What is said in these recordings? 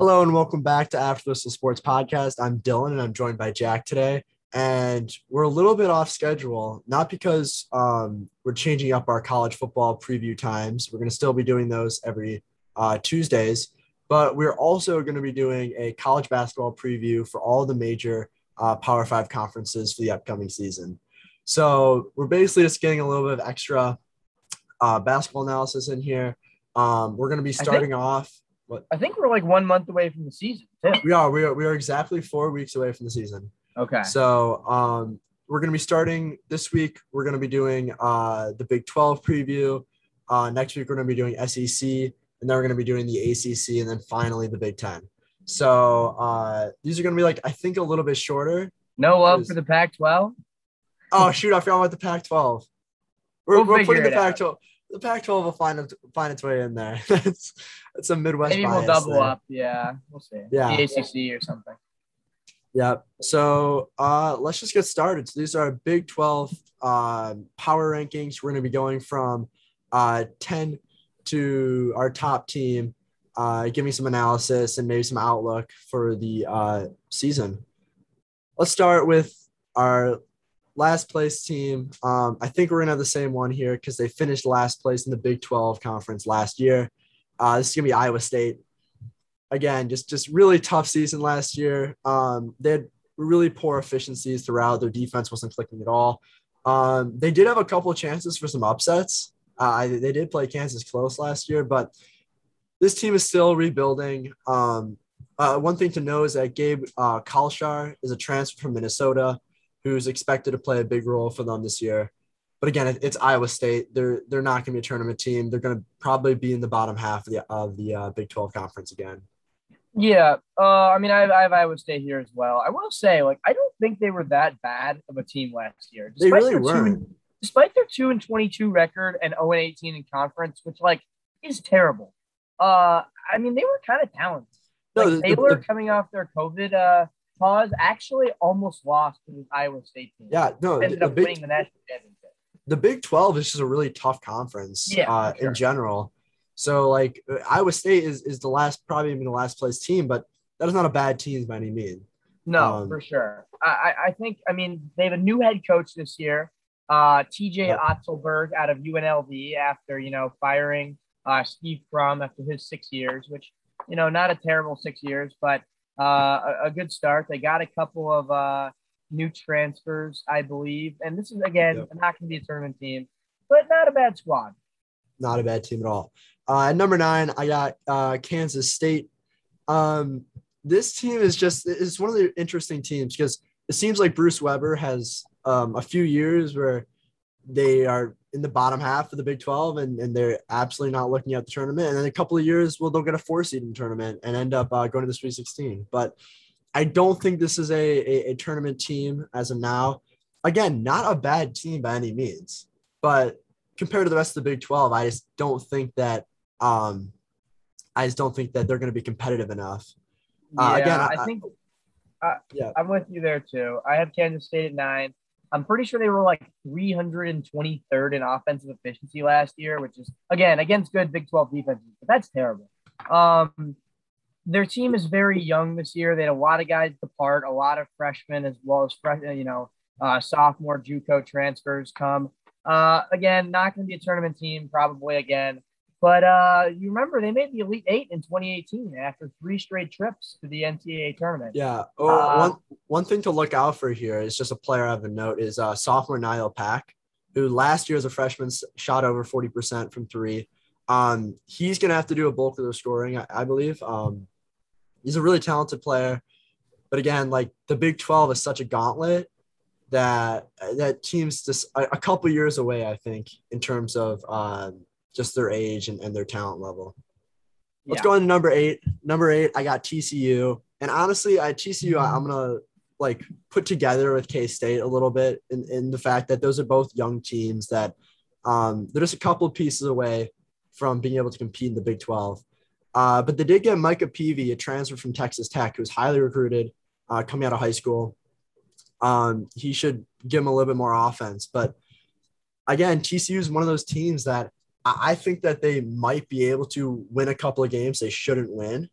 Hello and welcome back to After the Sports Podcast. I'm Dylan and I'm joined by Jack today. And we're a little bit off schedule, not because um, we're changing up our college football preview times. We're going to still be doing those every uh, Tuesdays, but we're also going to be doing a college basketball preview for all the major uh, Power Five conferences for the upcoming season. So we're basically just getting a little bit of extra uh, basketball analysis in here. Um, we're going to be starting off what? I think we're like one month away from the season. Too. We are. We are. We are exactly four weeks away from the season. Okay. So um, we're going to be starting this week. We're going to be doing uh, the Big 12 preview. Uh, next week, we're going to be doing SEC, and then we're going to be doing the ACC, and then finally the Big 10. So uh, these are going to be like, I think, a little bit shorter. No love for the Pac 12. Oh, shoot. I forgot about the Pac 12. We're, We'll we're putting the Pac out. 12. The Pac 12 will find, it, find its way in there. that's, that's a Midwest Maybe we'll double there. up. Yeah, we'll see. Yeah. The ACC or something. Yeah. So uh, let's just get started. So these are Big 12 uh, power rankings. We're going to be going from uh, 10 to our top team, uh, giving some analysis and maybe some outlook for the uh, season. Let's start with our last place team. Um, I think we're to have the same one here because they finished last place in the Big 12 conference last year. Uh, this is to be Iowa State again, just just really tough season last year. Um, they had really poor efficiencies throughout. Their defense wasn't clicking at all. Um, they did have a couple of chances for some upsets. Uh, they did play Kansas close last year, but this team is still rebuilding. Um, uh, one thing to know is that Gabe uh, Kalscheur is a transfer from Minnesota, who's expected to play a big role for them this year. But again, it's Iowa State. They're they're not going to be a tournament team. They're going to probably be in the bottom half of the of the uh, Big Twelve conference again. Yeah. Uh, I mean, I have, I have Iowa State here as well. I will say, like, I don't think they were that bad of a team last year. They really their two and- weren't. despite their two and twenty-two record and zero and eighteen in conference, which like is terrible. Uh, I mean, they were kind of talented. No, Like, the- Baylor the- coming off their COVID uh pause actually almost lost to the Iowa State team. Yeah, no, the, ended the up Big winning the national championship. the Big Twelve is just a really tough conference. Yeah, uh, sure. in general. So like Iowa State is is the last probably even the last place team, but that is not a bad team by any means. No, Um, for sure. I, I think I mean they have a new head coach this year, uh, T.J. Yep. Otzelberger out of UNLV after you know firing uh, Steve Prohm after his six years, which you know not a terrible six years, but a, a good start. They got a couple of uh, new transfers, I believe, and this is again Yep. not going to be a tournament team, but not a bad squad. Not a bad team at all. Uh, at number nine, I got uh, Kansas State. Um, this team is just it's one of the interesting teams because it seems like Bruce Weber has um, a few years where they are in the bottom half of the Big 12 and, and they're absolutely not looking at the tournament. And then a couple of years, well, they'll get a four seed in tournament and end up uh, going to the Sweet 16. But I don't think this is a, a, a tournament team as of now. Again, not a bad team by any means, but compared to the rest of the Big 12, I just don't think that um, I just don't think that they're going to be competitive enough. Uh, yeah, again, I, I- think Yeah. I'm with you there too. I have Kansas State at nine. I'm pretty sure they were like 323rd in offensive efficiency last year, which is again against good Big 12 defenses, but that's terrible. Um, their team is very young this year. They had a lot of guys depart, a lot of freshmen as well as fresh, you know, uh, sophomore JUCO transfers come. Uh, again, not going to be a tournament team probably again. But uh, you remember they made the Elite Eight in 2018 after three straight trips to the NCAA tournament. Yeah. Oh, Uh, one one thing to look out for here is just a player I have a note is uh, sophomore Nijel Pack, who last year as a freshman shot over forty percent from three. Um, he's gonna have to do a bulk of the scoring, I, I believe. Um, he's a really talented player, but again, like the Big Twelve is such a gauntlet that that teams just a, a couple years away, I think, in terms of um, just their age and, and their talent level. Let's go into number eight. Number eight, I got TCU. And honestly, I TCU, I- I'm gonna like put together with K State a little bit in, in the fact that those are both young teams that um, they're just a couple of pieces away from being able to compete in the Big 12. Uh, but they did get Micah Peavy, a transfer from Texas Tech, who was highly recruited uh, coming out of high school. Um, he should give him a little bit more offense. But again, TCU is one of those teams that I think that they might be able to win a couple of games they shouldn't win.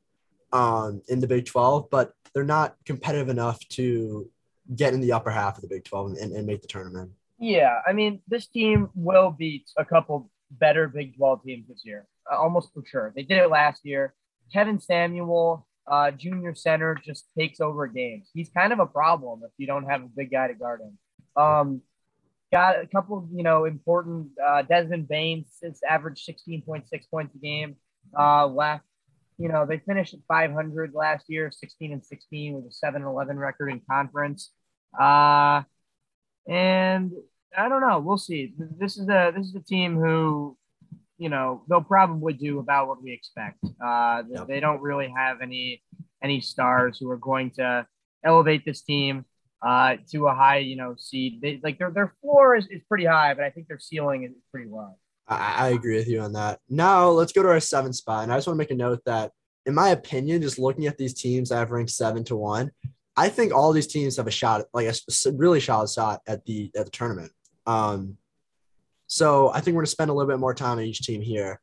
um, in the Big 12, but they're not competitive enough to get in the upper half of the Big 12 and, and make the tournament. Yeah, I mean, this team will beat a couple better Big 12 teams this year, uh, almost for sure. They did it last year. Kevin Samuel, uh, junior center, just takes over games. He's kind of a problem if you don't have a big guy to guard him. Um, got a couple, you know, important. Uh, Desmond Banes has averaged 16.6 points a game uh, left. You know, they finished at 500 last year, 16 and 16 with a 7 11 record in conference. Uh, and I don't know. We'll see. This is a this is a team who, you know, they'll probably do about what we expect. Uh, yep. They don't really have any any stars who are going to elevate this team uh, to a high, you know, seed. They, like their their floor is, is pretty high, but I think their ceiling is pretty low. I, I agree with you on that. Now let's go to our seventh spot, and I just want to make a note that, in my opinion, just looking at these teams, I've ranked seven to one. I think all these teams have a shot, like a really solid shot at the at the tournament. Um, so I think we're gonna spend a little bit more time on each team here.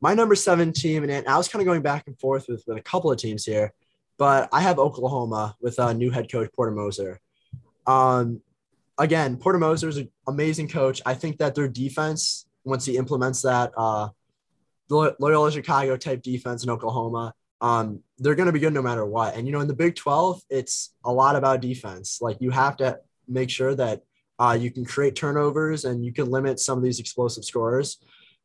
My number seven team, and I was kind of going back and forth with, with a couple of teams here, but I have Oklahoma with a new head coach Porter Moser. Um, again, Porter Moser is an amazing coach. I think that their defense, once he implements that uh, Loyola Chicago type defense in Oklahoma, um, they're going to be good no matter what. And, you know, in the Big 12, it's a lot about defense. Like you have to make sure that uh, you can create turnovers and you can limit some of these explosive scorers.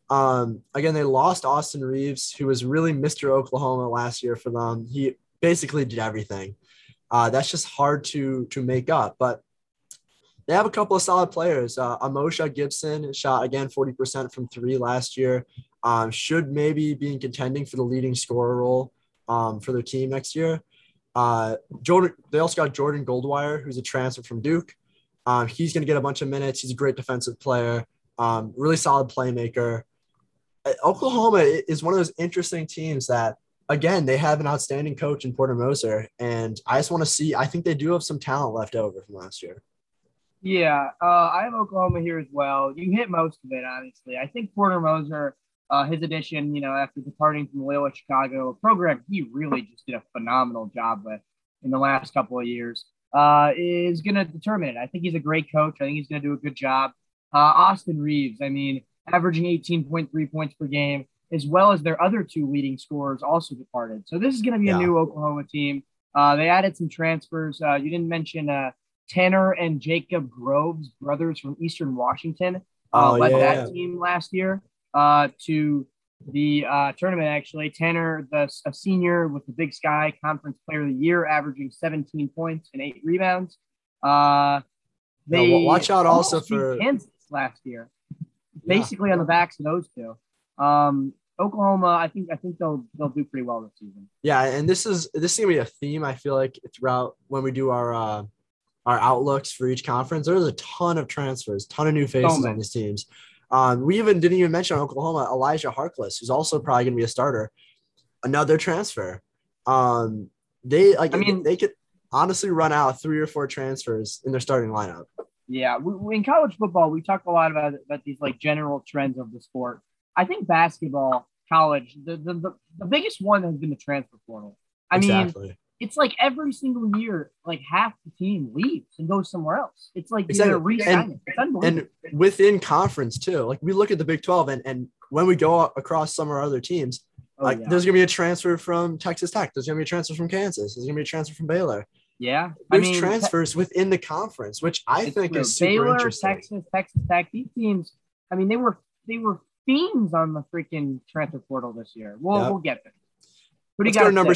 Um, again, they lost Austin Reaves, who was really Mr. Oklahoma last year for them. He basically did everything. Uh, that's just hard to to make up. But they have a couple of solid players. Uh, Umoja Gibson shot again 40% from three last year. Um, should maybe be in contending for the leading scorer role um, for their team next year. Uh, Jordan, they also got Jordan Goldwire, who's a transfer from Duke. Um, he's going to get a bunch of minutes. He's a great defensive player, um, really solid playmaker. Uh, Oklahoma is one of those interesting teams that, again, they have an outstanding coach in Porter Moser, and I just want to see. I think they do have some talent left over from last year. Yeah, uh, I have Oklahoma here as well. You hit most of it, honestly. I think Porter Moser uh, his addition, you know, after departing from Loyola Chicago, a program he really just did a phenomenal job with in the last couple of years, uh, is going to determine it. I think he's a great coach. I think he's going to do a good job. Uh, Austin Reaves, I mean, averaging 18.3 points per game, as well as their other two leading scorers also departed. So this is going to be yeah. a new Oklahoma team. Uh, they added some transfers. Uh, you didn't mention uh, Tanner and Jacob Groves, brothers from Eastern Washington, oh, led yeah, that yeah. team last year uh, to the uh, tournament. Actually, Tanner, the a senior with the Big Sky Conference Player of the Year, averaging 17 points and eight rebounds. Uh, they no, watch out also for Kansas last year, basically on the backs of those two. Um, Oklahoma, I think I think they'll they'll do pretty well this season. Yeah, and this is this is gonna be a theme. I feel like throughout when we do our uh, our outlooks for each conference, there's a ton of transfers, ton of new faces on these teams. Um, we even didn't even mention Oklahoma, Elijah Harkless, who's also probably going to be a starter. Another transfer. Um, they like. I mean, they could honestly run out three or four transfers in their starting lineup. Yeah, we, in college football, we talk a lot about about these like general trends of the sport. I think basketball, college, the the, the, the biggest one has been the transfer portal. I exactly. mean, it's like every single year, like half the team leaves and goes somewhere else. It's like exactly. they're re-signing. And, and within conference too. Like we look at the Big 12 and, and when we go across some of our other teams, oh, like yeah. there's gonna be a transfer from Texas Tech, there's gonna be a transfer from Kansas, there's gonna be a transfer from Baylor. Yeah, there's I mean, transfers te- within the conference, which I think is super Baylor, interesting. Texas, Texas Tech, these teams. I mean, they were they were fiends on the freaking transfer portal this year. We'll yep. we'll get there. Who do you got? Number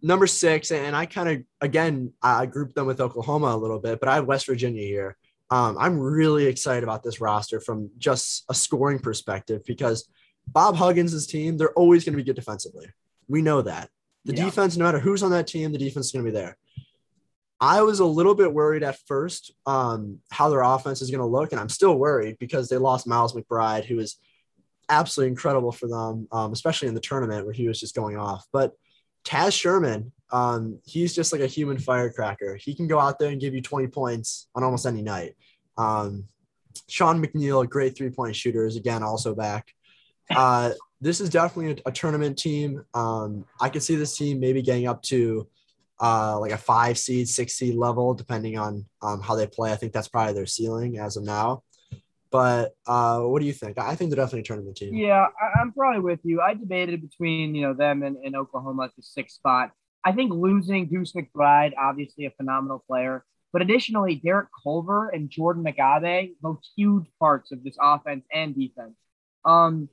number six, and I kind of again I grouped them with Oklahoma a little bit, but I have West Virginia here. Um, I'm really excited about this roster from just a scoring perspective because Bob Huggins' team, they're always going to be good defensively. We know that. The yeah. defense, no matter who's on that team, the defense is going to be there. I was a little bit worried at first um, how their offense is going to look, and I'm still worried because they lost Miles McBride, who was absolutely incredible for them, um, especially in the tournament where he was just going off. But Taz Sherman, um, he's just like a human firecracker. He can go out there and give you 20 points on almost any night. Um, Sean McNeil, great three point shooter, is again also back. Uh, this is definitely a, a tournament team. Um, I could see this team maybe getting up to uh, like a five seed, six seed level, depending on um, how they play. I think that's probably their ceiling as of now. But uh, what do you think? I think they're definitely a tournament team. Yeah, I, am probably with you. I debated between you know them and, and Oklahoma at the sixth spot. I think losing Deuce McBride, obviously a phenomenal player, but additionally Derek Culver and Jordan McCabe, both huge parts of this offense and defense. Um,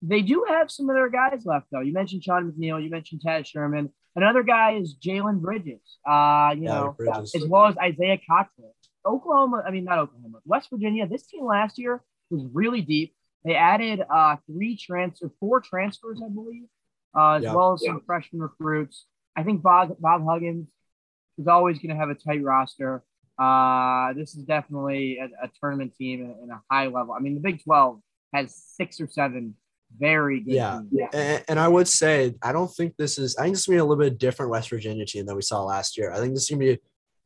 they do have some of their guys left though. You mentioned Sean McNeil, you mentioned Taz Sherman. Another guy is Jalen Bridges. Uh, you yeah, know, Bridges. as well as Isaiah Cottrell. Oklahoma, I mean not Oklahoma, West Virginia. This team last year was really deep. They added uh, three transfer, four transfers, I believe, uh, as yeah. well as some freshman recruits. I think Bob Bob Huggins is always going to have a tight roster. Uh, this is definitely a, a tournament team in, in, a high level. I mean, the Big Twelve has six or seven very good. Yeah, yeah. And, and, I would say I don't think this is. I think this is gonna be a little bit different West Virginia team than we saw last year. I think this is gonna be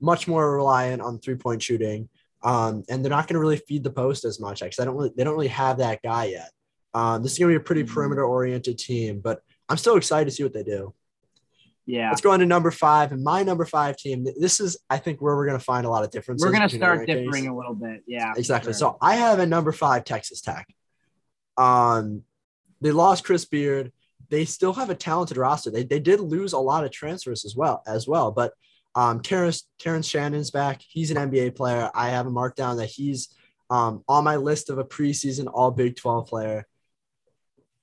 much more reliant on three point shooting. Um, and they're not going to really feed the post as much because I don't really, they don't really have that guy yet. Um, this is going to be a pretty mm-hmm. perimeter oriented team, but I'm still excited to see what they do. Yeah. Let's go on to number five. And my number five team, this is, I think, where we're going to find a lot of differences. We're going to start differing a little bit. Yeah. Exactly. Sure. So I have a number five Texas Tech. Um, they lost Chris Beard. They still have a talented roster. They, they did lose a lot of transfers as well, as well. But um, Terrence, Terrence Shannon's back. He's an NBA player. I have a mark down that he's um, on my list of a preseason All Big 12 player.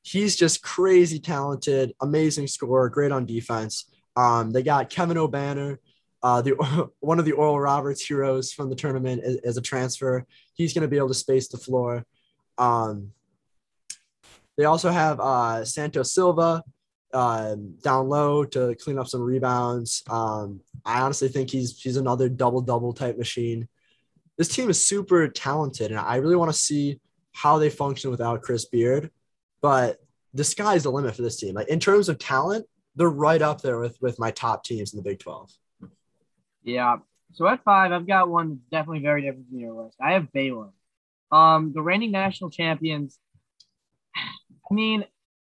He's just crazy talented, amazing scorer, great on defense. Um, they got Kevin Obanor, uh, the one of the Oral Roberts heroes from the tournament as, as a transfer. He's going to be able to space the floor. Um, they also have uh, Santos Silva, um, down low to clean up some rebounds. Um, I honestly think he's he's another double double type machine. This team is super talented, and I really want to see how they function without Chris Beard. But the sky's the limit for this team. Like in terms of talent, they're right up there with with my top teams in the Big Twelve. Yeah. So at five, I've got one definitely very different from your list. I have Baylor. Um, the reigning national champions. I mean,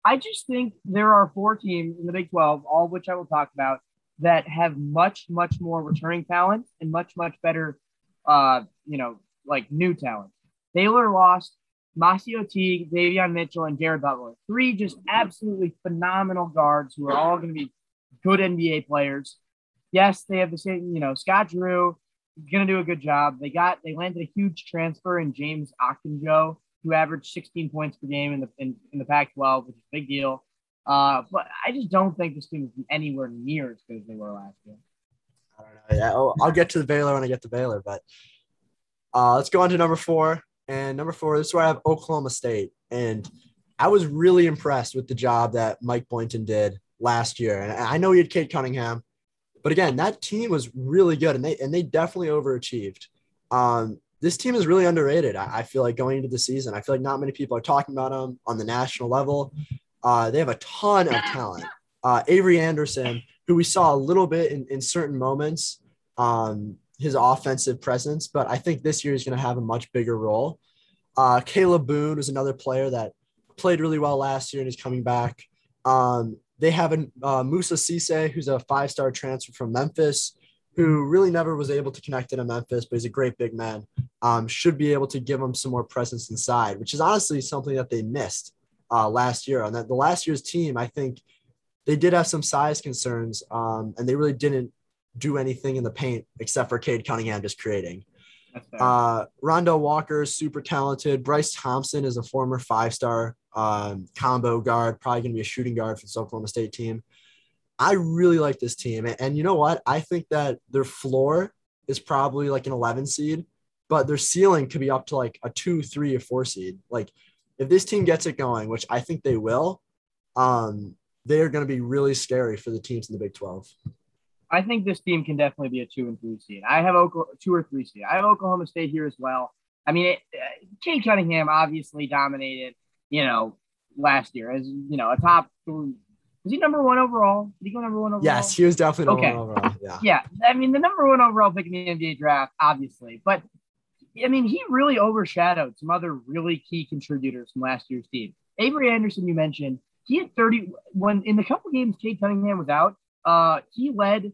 I just think there are four teams in the Big 12, all of which I will talk about, that have much, much more returning talent and much, much better, uh, you know, like new talent. Baylor lost MaCio Teague, Davion Mitchell, and Jared Butler. Three just absolutely phenomenal guards who are all going to be good NBA players. Yes, they have the same, you know, Scott Drew going to do a good job. They got, they landed a huge transfer in James Akinjo who averaged 16 points per game in the in, in the Pac-12, which is a big deal. Uh, but I just don't think this team is anywhere near as good as they were last year. I don't know. Yeah, I'll, I'll get to the Baylor when I get to Baylor, but uh, let's go on to number four. And number four, this is where I have Oklahoma State. And I was really impressed with the job that Mike Boynton did last year. And I know he had Cade Cunningham, but again, that team was really good and they and they definitely overachieved. Um, this team is really underrated. I, I, feel like going into the season, I feel like not many people are talking about them on the national level. Uh, they have a ton of talent. Uh, Avery Anderson, who we saw a little bit in, in certain moments, um, his offensive presence, but I think this year is going to have a much bigger role. Uh, Kalib Boone is another player that played really well last year and is coming back. Um, they have a uh, Moussa Cisse, who's a five-star transfer from Memphis who really never was able to connect in Memphis, but he's a great big man. Um, should be able to give him some more presence inside, which is honestly something that they missed uh, last year. On that, the last year's team, I think they did have some size concerns, um, and they really didn't do anything in the paint except for Cade Cunningham just creating. Uh, Rondel Walker is super talented. Bryce Thompson is a former five star um, combo guard, probably going to be a shooting guard for the Oklahoma State team. I really like this team. And you know what? I think that their floor is probably like an 11 seed, but their ceiling could be up to like a two, three, or four seed. Like if this team gets it going, which I think they will, um, they are going to be really scary for the teams in the Big 12. I think this team can definitely be a two and three seed. I have Oklahoma, two or three seed. I have Oklahoma State here as well. I mean, it, uh, Cunningham obviously dominated, you know, last year as you know a top three, was he number one overall? Did he go number one overall? Yes, he was definitely number okay. one overall. Yeah. Yeah. I mean, the number one overall pick in the NBA draft, obviously. But I mean, he really overshadowed some other really key contributors from last year's team. Avery Anderson, you mentioned, he had 30 when in the couple games Cade Cunningham was out. Uh, he led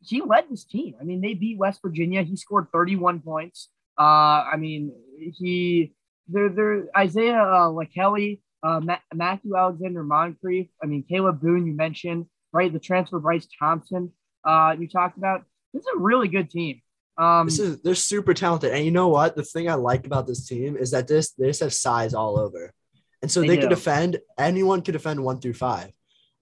he led this team. I mean, they beat West Virginia. He scored 31 points. Uh, I mean, he they're, they're Isaiah uh, Likekele, uh, Ma- Matthew Alexander Moncrieffe. I mean, Kalib Boone, you mentioned, right? The transfer Bryce Thompson, uh, you talked about. This is a really good team. Um, this is they're super talented, and you know what? The thing I like about this team is that this they just have size all over, and so they, they can defend. Anyone can defend one through five,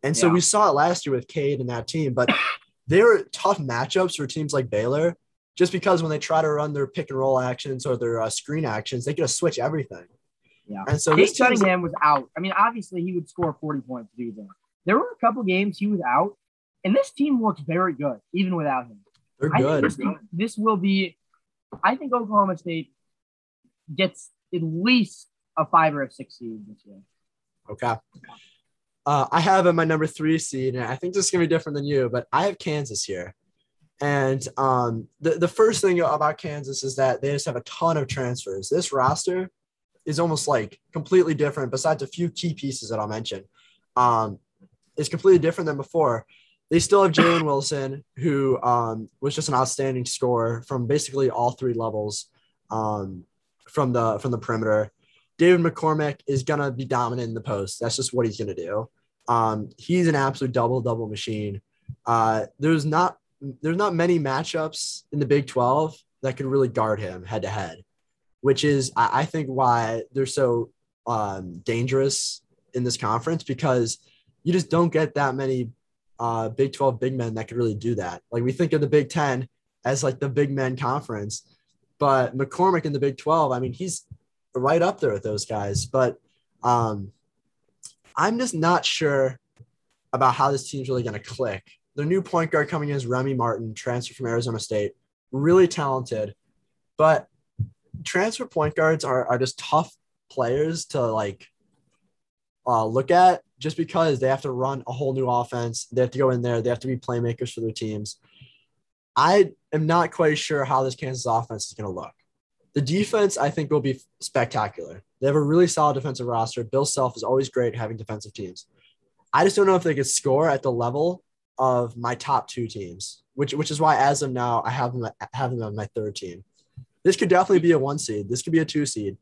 and so yeah. we saw it last year with Cade and that team. But they were tough matchups for teams like Baylor, just because when they try to run their pick and roll actions or their uh, screen actions, they to switch everything. Yeah, and so Cade Cunningham was out. I mean, obviously he would score forty points if he was in. There were a couple games he was out, and this team looks very good even without him. They're good. This, this, will be, I think Oklahoma State gets at least a five or a six seed this year. Okay. Uh, I have in my number three seed, and I think this is gonna be different than you, but I have Kansas here. And um, the, the first thing about Kansas is that they just have a ton of transfers. This roster is almost like completely different, besides a few key pieces that I'll mention. Um, it's completely different than before. They still have Jalen Wilson, who um, was just an outstanding scorer from basically all three levels um, from the from the perimeter. David McCormack is gonna be dominant in the post. That's just what he's gonna do. Um, he's an absolute double double machine. Uh, there's not there's not many matchups in the Big 12 that could really guard him head to head, which is I, think why they're so um, dangerous in this conference because you just don't get that many uh, Big 12 big men that could really do that. Like we think of the Big 10 as like the big men conference, but McCormack in the Big 12, I mean, he's right up there with those guys. But um, I'm just not sure about how this team's really going to click. The new point guard coming in is Remy Martin, transfer from Arizona State, really talented, but transfer point guards are, are just tough players to like uh, look at just because they have to run a whole new offense. They have to go in there. They have to be playmakers for their teams. I am not quite sure how this Kansas offense is going to look. The defense, I think, will be spectacular. They have a really solid defensive roster. Bill Self is always great having defensive teams. I just don't know if they could score at the level of my top two teams, which which is why as of now I have them have them on my third team. This could definitely be a one seed. This could be a two seed.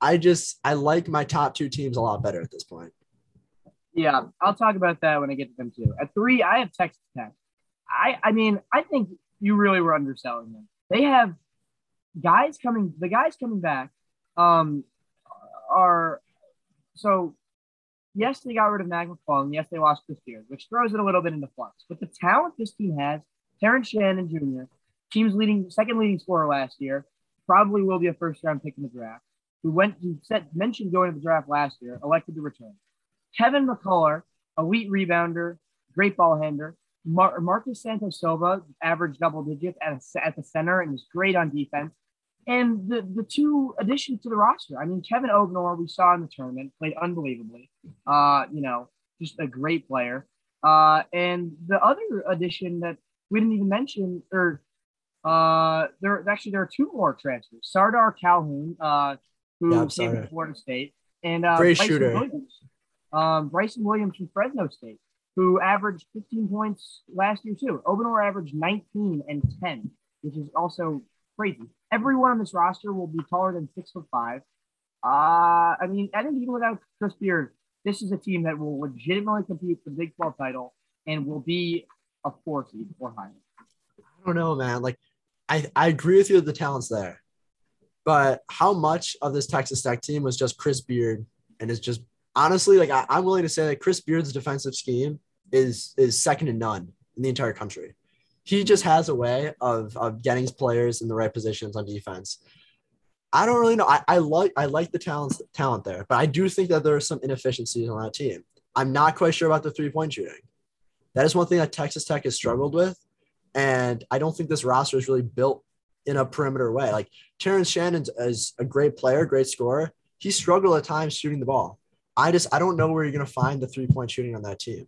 I just I like my top two teams a lot better at this point. Yeah, I'll talk about that when I get to them too. At three, I have Texas Tech. I I mean, I think you really were underselling them. They have guys coming. The guys coming back um, are so. Yes, they got rid of Mac McClung. Yes, they lost Chris Beard, which throws it a little bit into flux. But the talent this team has, Terrence Shannon Jr., team's leading second leading scorer last year, probably will be a first round pick in the draft. Who went who said mentioned going to the draft last year, elected to return. Kevin McCullar, elite rebounder, great ball handler. Mar- Marcus Santos Silva, average double digits at, at the center and is great on defense. And the, the two additions to the roster, I mean, Kevin Obanor, we saw in the tournament, played unbelievably. Uh, you know, just a great player. Uh, and the other addition that we didn't even mention, or uh, there actually there are two more transfers. Sardaar Calhoun, uh, who yeah, came from Florida State, and uh, Bryson shooter. Williams, um, Bryson Williams from Fresno State, who averaged 15 points last year too. Obanor averaged 19 and 10, which is also crazy. Everyone on this roster will be taller than six foot five. Uh, I mean, I think even without Chris Beard, this is a team that will legitimately compete for the Big 12 title and will be a four seed or higher. I don't know, man. Like, I, I agree with you that the talent's there, but how much of this Texas Tech team was just Chris Beard and is just honestly, like I, am willing to say that Chris Beard's defensive scheme is is second to none in the entire country. He just has a way of of getting his players in the right positions on defense. I don't really know. I, I like I like the talent talent there, but I do think that there are some inefficiencies on that team. I'm not quite sure about the three point shooting. That is one thing that Texas Tech has struggled with, and I don't think this roster is really built in a perimeter way. Like Terrence Shannon is a great player, great scorer. He struggled at times shooting the ball. I just I don't know where you're gonna find the three point shooting on that team.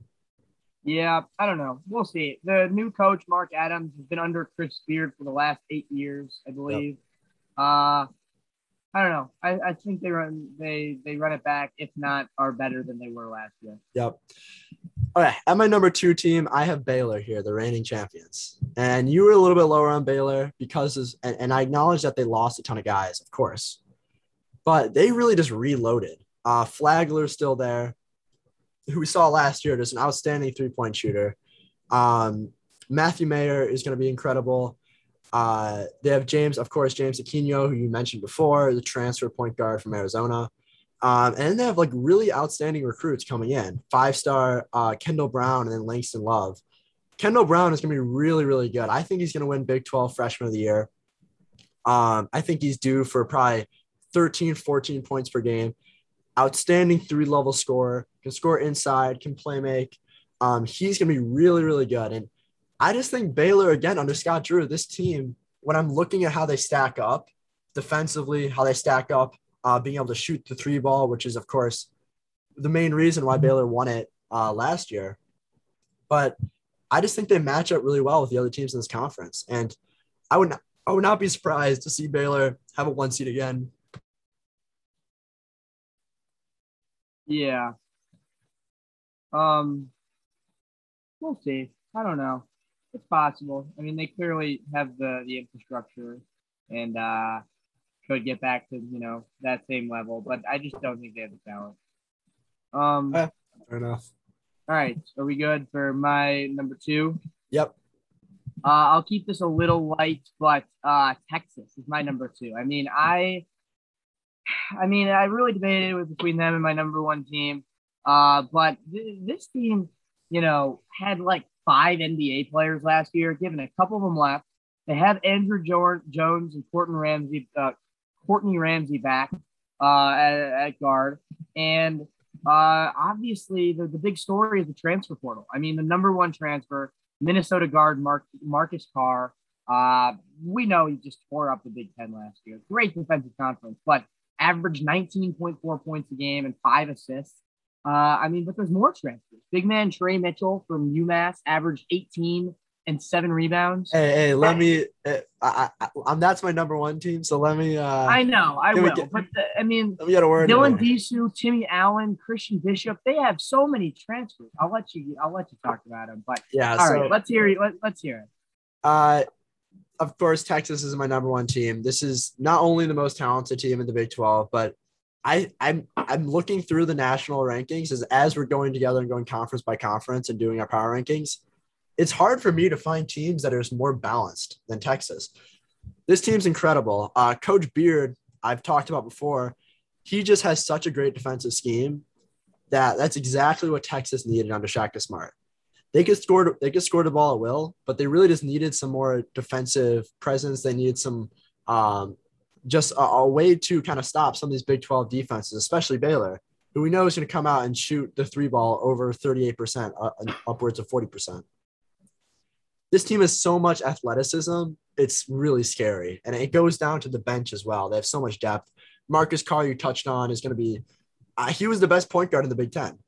Yeah, I don't know. We'll see. The new coach Mark Adams has been under Chris Beard for the last eight years, I believe. Yep. Uh, I don't know. I, I think they run they they run it back. If not, are better than they were last year. Yep. Okay, at my number two team, I have Baylor here, the reigning champions. And you were a little bit lower on Baylor because, and, and I acknowledge that they lost a ton of guys, of course, but they really just reloaded. Uh, Flagler's still there, who we saw last year, just an outstanding three point shooter. Um, Matthew Mayer is going to be incredible. Uh, they have James, of course, James Akinjo, who you mentioned before, the transfer point guard from Arizona. Um, and they have like really outstanding recruits coming in. Five star uh, Kendall Brown and then Langston Love. Kendall Brown is going to be really, really good. I think he's going to win Big 12 Freshman of the Year. Um, I think he's due for probably 13, 14 points per game. Outstanding three level scorer, can score inside, can play make. Um, he's going to be really, really good. And I just think Baylor, again, under Scott Drew, this team, when I'm looking at how they stack up defensively, how they stack up uh, being able to shoot the three ball, which is, of course, the main reason why Baylor won it uh, last year. But I just think they match up really well with the other teams in this conference. And I would not, I would not be surprised to see Baylor have a one seed again. Yeah. Um, we'll see. I don't know. It's possible. I mean, they clearly have the the infrastructure, and uh, could get back to you know that same level, but I just don't think they have the talent. Um, yeah, fair enough. All right, are we good for my number two? Yep. Uh, I'll keep this a little light, but uh, Texas is my number two. I mean, I, I mean, I really debated with between them and my number one team, uh, but th- this team, you know, had like five NBA players last year, given a couple of them left. They have Andrew jo- Jones and Courtney Ramsey, uh, Courtney Ramsey back uh, at, at, guard. And uh, obviously, the, the big story is the transfer portal. I mean, the number one transfer, Minnesota guard Mark, Marcus Carr. Uh, we know he just tore up the Big Ten last year. Great defensive conference, but averaged 19.4 points a game and five assists. Uh, I mean, but there's more transfers. Big man Trey Mitchell from UMass averaged 18 and seven rebounds. Hey, hey, let me. Eh, I, I, I, that's my number one team. So let me. Uh, I know, I will. Get, but the, I mean, let me get a word. Dylan Disu, Timmy Allen, Christian Bishop. They have so many transfers. I'll let you. I'll let you talk about them. But yeah, all so, right, let's hear it. Let, let's hear it. Uh, of course, Texas is my number one team. This is not only the most talented team in the Big Twelve, but I, I'm I'm looking through the national rankings as as we're going together and going conference by conference and doing our power rankings it's hard for me to find teams that are more balanced than Texas. This team's incredible. Uh, Coach Beard, I've talked about before, he just has such a great defensive scheme that that's exactly what Texas needed under Shaka Smart. They could score they could score the ball at will, but they really just needed some more defensive presence. They needed some um, just a, a way to kind of stop some of these Big 12 defenses, especially Baylor, who we know is going to come out and shoot the three ball over 38%, uh, upwards of 40% this team has so much athleticism. It's really scary. And it goes down to the bench as well. They have so much depth. Marcus Carr, you touched on, is going to be, uh, he was the best point guard in the Big Ten.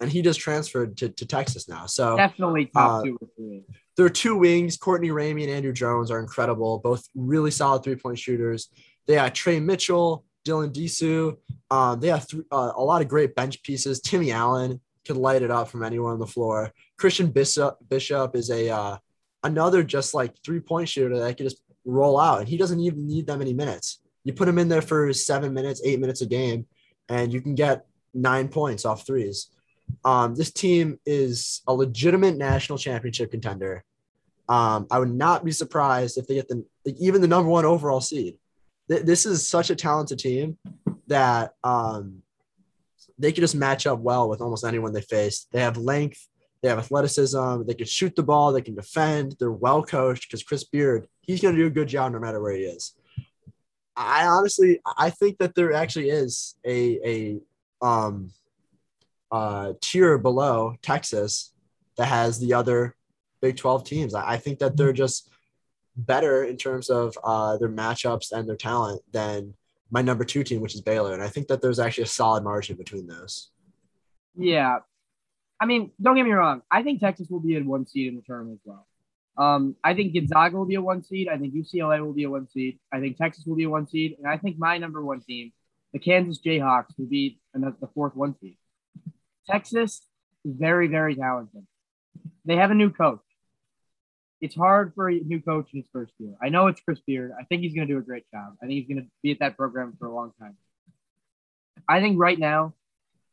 And he just transferred to, to Texas now. So definitely top uh, two or three. There are two wings. Courtney Ramey and Andrew Jones are incredible, both really solid three point shooters. They have Trey Mitchell, Dylan Disu. Um, they have th- uh, a lot of great bench pieces. Timmy Allen could light it up from anywhere on the floor. Christian Bishop Bishop is a uh, another just like three point shooter that can just roll out, and he doesn't even need that many minutes. You put him in there for seven minutes, eight minutes a game, and you can get nine points off threes. Um, this team is a legitimate national championship contender. Um, I would not be surprised if they get the even the number one overall seed. Th- this is such a talented team that um, they could just match up well with almost anyone they face. They have length, they have athleticism. They can shoot the ball. They can defend. They're well coached because Chris Beard, he's going to do a good job no matter where he is. I honestly, I think that there actually is a a um, uh, tier below Texas that has the other Big 12 teams. I, I think that they're just better in terms of uh, their matchups and their talent than my number two team, which is Baylor. And I think that there's actually a solid margin between those. Yeah, I mean, don't get me wrong. I think Texas will be in one seed in the tournament as well. Um, I think Gonzaga will be a one seed. I think UCLA will be a one seed. I think Texas will be a one seed, and I think my number one team, the Kansas Jayhawks, will be the fourth one seed. Texas is very, very talented. They have a new coach. It's hard for a new coach in his first year. I know it's Chris Beard. I think he's going to do a great job. I think he's going to be at that program for a long time. I think right now,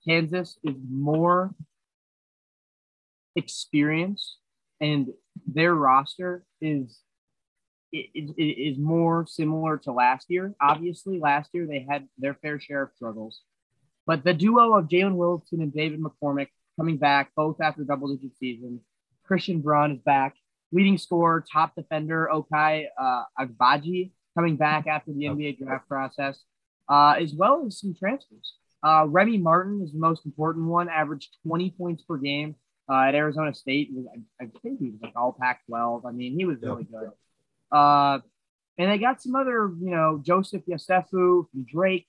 Kansas is more experience and their roster is is, is more similar to last year. Obviously, last year they had their fair share of struggles, but the duo of Jalen Wilson and David McCormack coming back, both after double digit seasons. Christian Braun is back, leading scorer, top defender Ochai uh, Agbaji coming back after the NBA draft process, uh, as well as some transfers. Uh, Remy Martin is the most important one, averaged 20 points per game uh, at Arizona State. I, I, think he was like all Pac 12. I mean, he was really good. Uh, and they got some other, you know, Joseph from Drake,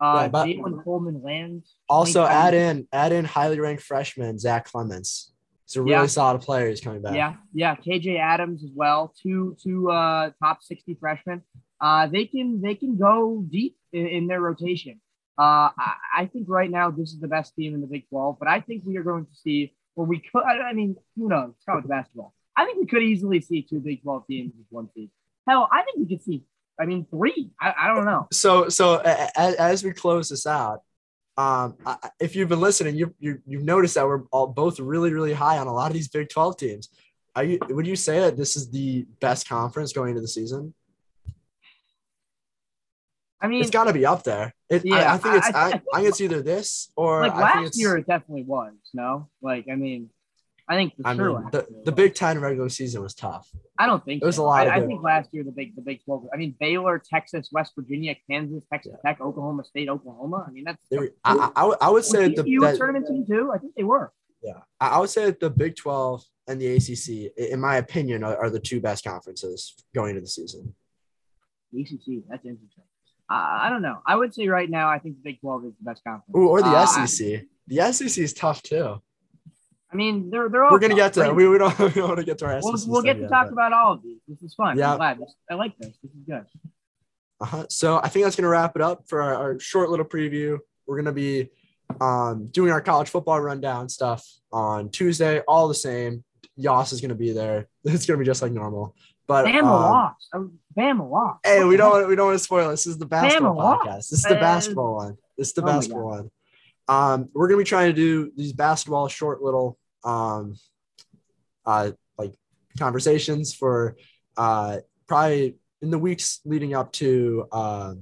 uh, Jalen Coleman Lands. Also, add in add in highly ranked freshman Zach Clemence. It's a really yeah. solid player. He's coming back. Yeah, yeah. KJ Adams as well. Two two uh, top sixty freshmen. Uh, they can they can go deep in, in their rotation. Uh, I, I, think right now this is the best team in the Big 12, but I think we are going to see where we could. I mean, who knows? It's college basketball. I think we could easily see two Big 12 teams with one seed. Hell, I think we could see. I mean, three. I, I don't know. So, so as, as we close this out, um, if you've been listening, you, you you've noticed that we're all both really really high on a lot of these Big 12 teams. Are you? Would you say that this is the best conference going into the season? I mean, it's got to be up there. It, yeah, I, I think it's. I, I, I, think it's either this or like last year. It definitely was. No, like I mean, I think I sure mean, the, the Big Ten regular season was tough. I don't think it was so. a lot. I, I think last year the big the Big Twelve. I mean Baylor, Texas, West Virginia, Kansas, Texas yeah. Tech, Oklahoma State, Oklahoma. I mean that's. Were, I, I, I would say the that, tournament team too. I think they were. Yeah, I would say that the Big Twelve and the ACC, in my opinion, are, are the two best conferences going into the season. The ACC, that's interesting. I don't know. I would say right now, I think the Big 12 is the best conference. Ooh, or the uh, SEC. The SEC is tough too. I mean, they're they're all. We're gonna get to we, we don't we don't want to get to our. We'll, we'll get to talk but... about all of these. This is fun. Yeah, I'm glad. I like this. This is good. Uh-huh. So I think that's gonna wrap it up for our, our short little preview. We're gonna be um, doing our college football rundown stuff on Tuesday. All the same. Yas is gonna be there. It's gonna be just like normal. But Bama um, lost. Bama lost. Hey, we don't we don't want to spoil this. This is the basketball Bama podcast. Lost. This is the basketball one. This is the oh basketball one. Um, we're gonna be trying to do these basketball short little um uh like conversations for uh probably in the weeks leading up to uh,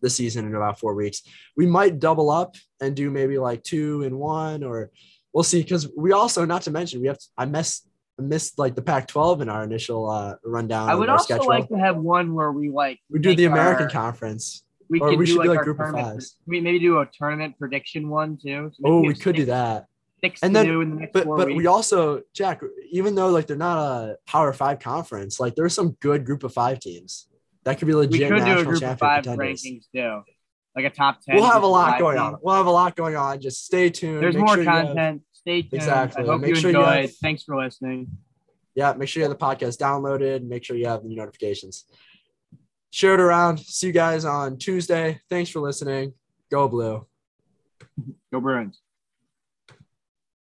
the season in about four weeks. We might double up and do maybe like two in one or we'll see because we also not to mention we have to, I messed missed like the Pac-12 in our initial uh, rundown. I would also schedule. like to have one where we like we do the American our, Conference. We or we should do like, like group of fives. We maybe do a tournament prediction one too. So oh, we could six, do that. and then, the but but weeks. we also Jack, even though like they're not a Power Five conference, like there's some good group of five teams that could be legit. We could do a group of five rankings too, like a top ten. We'll have a lot going teams. on. We'll have a lot going on. Just stay tuned. There's Make more sure content. Stay tuned. Exactly. I hope make you sure enjoyed. You have, Thanks for listening. Yeah, make sure you have the podcast downloaded. Make sure you have the notifications. Share it around. See you guys on Tuesday. Thanks for listening. Go Blue. Go Bruins.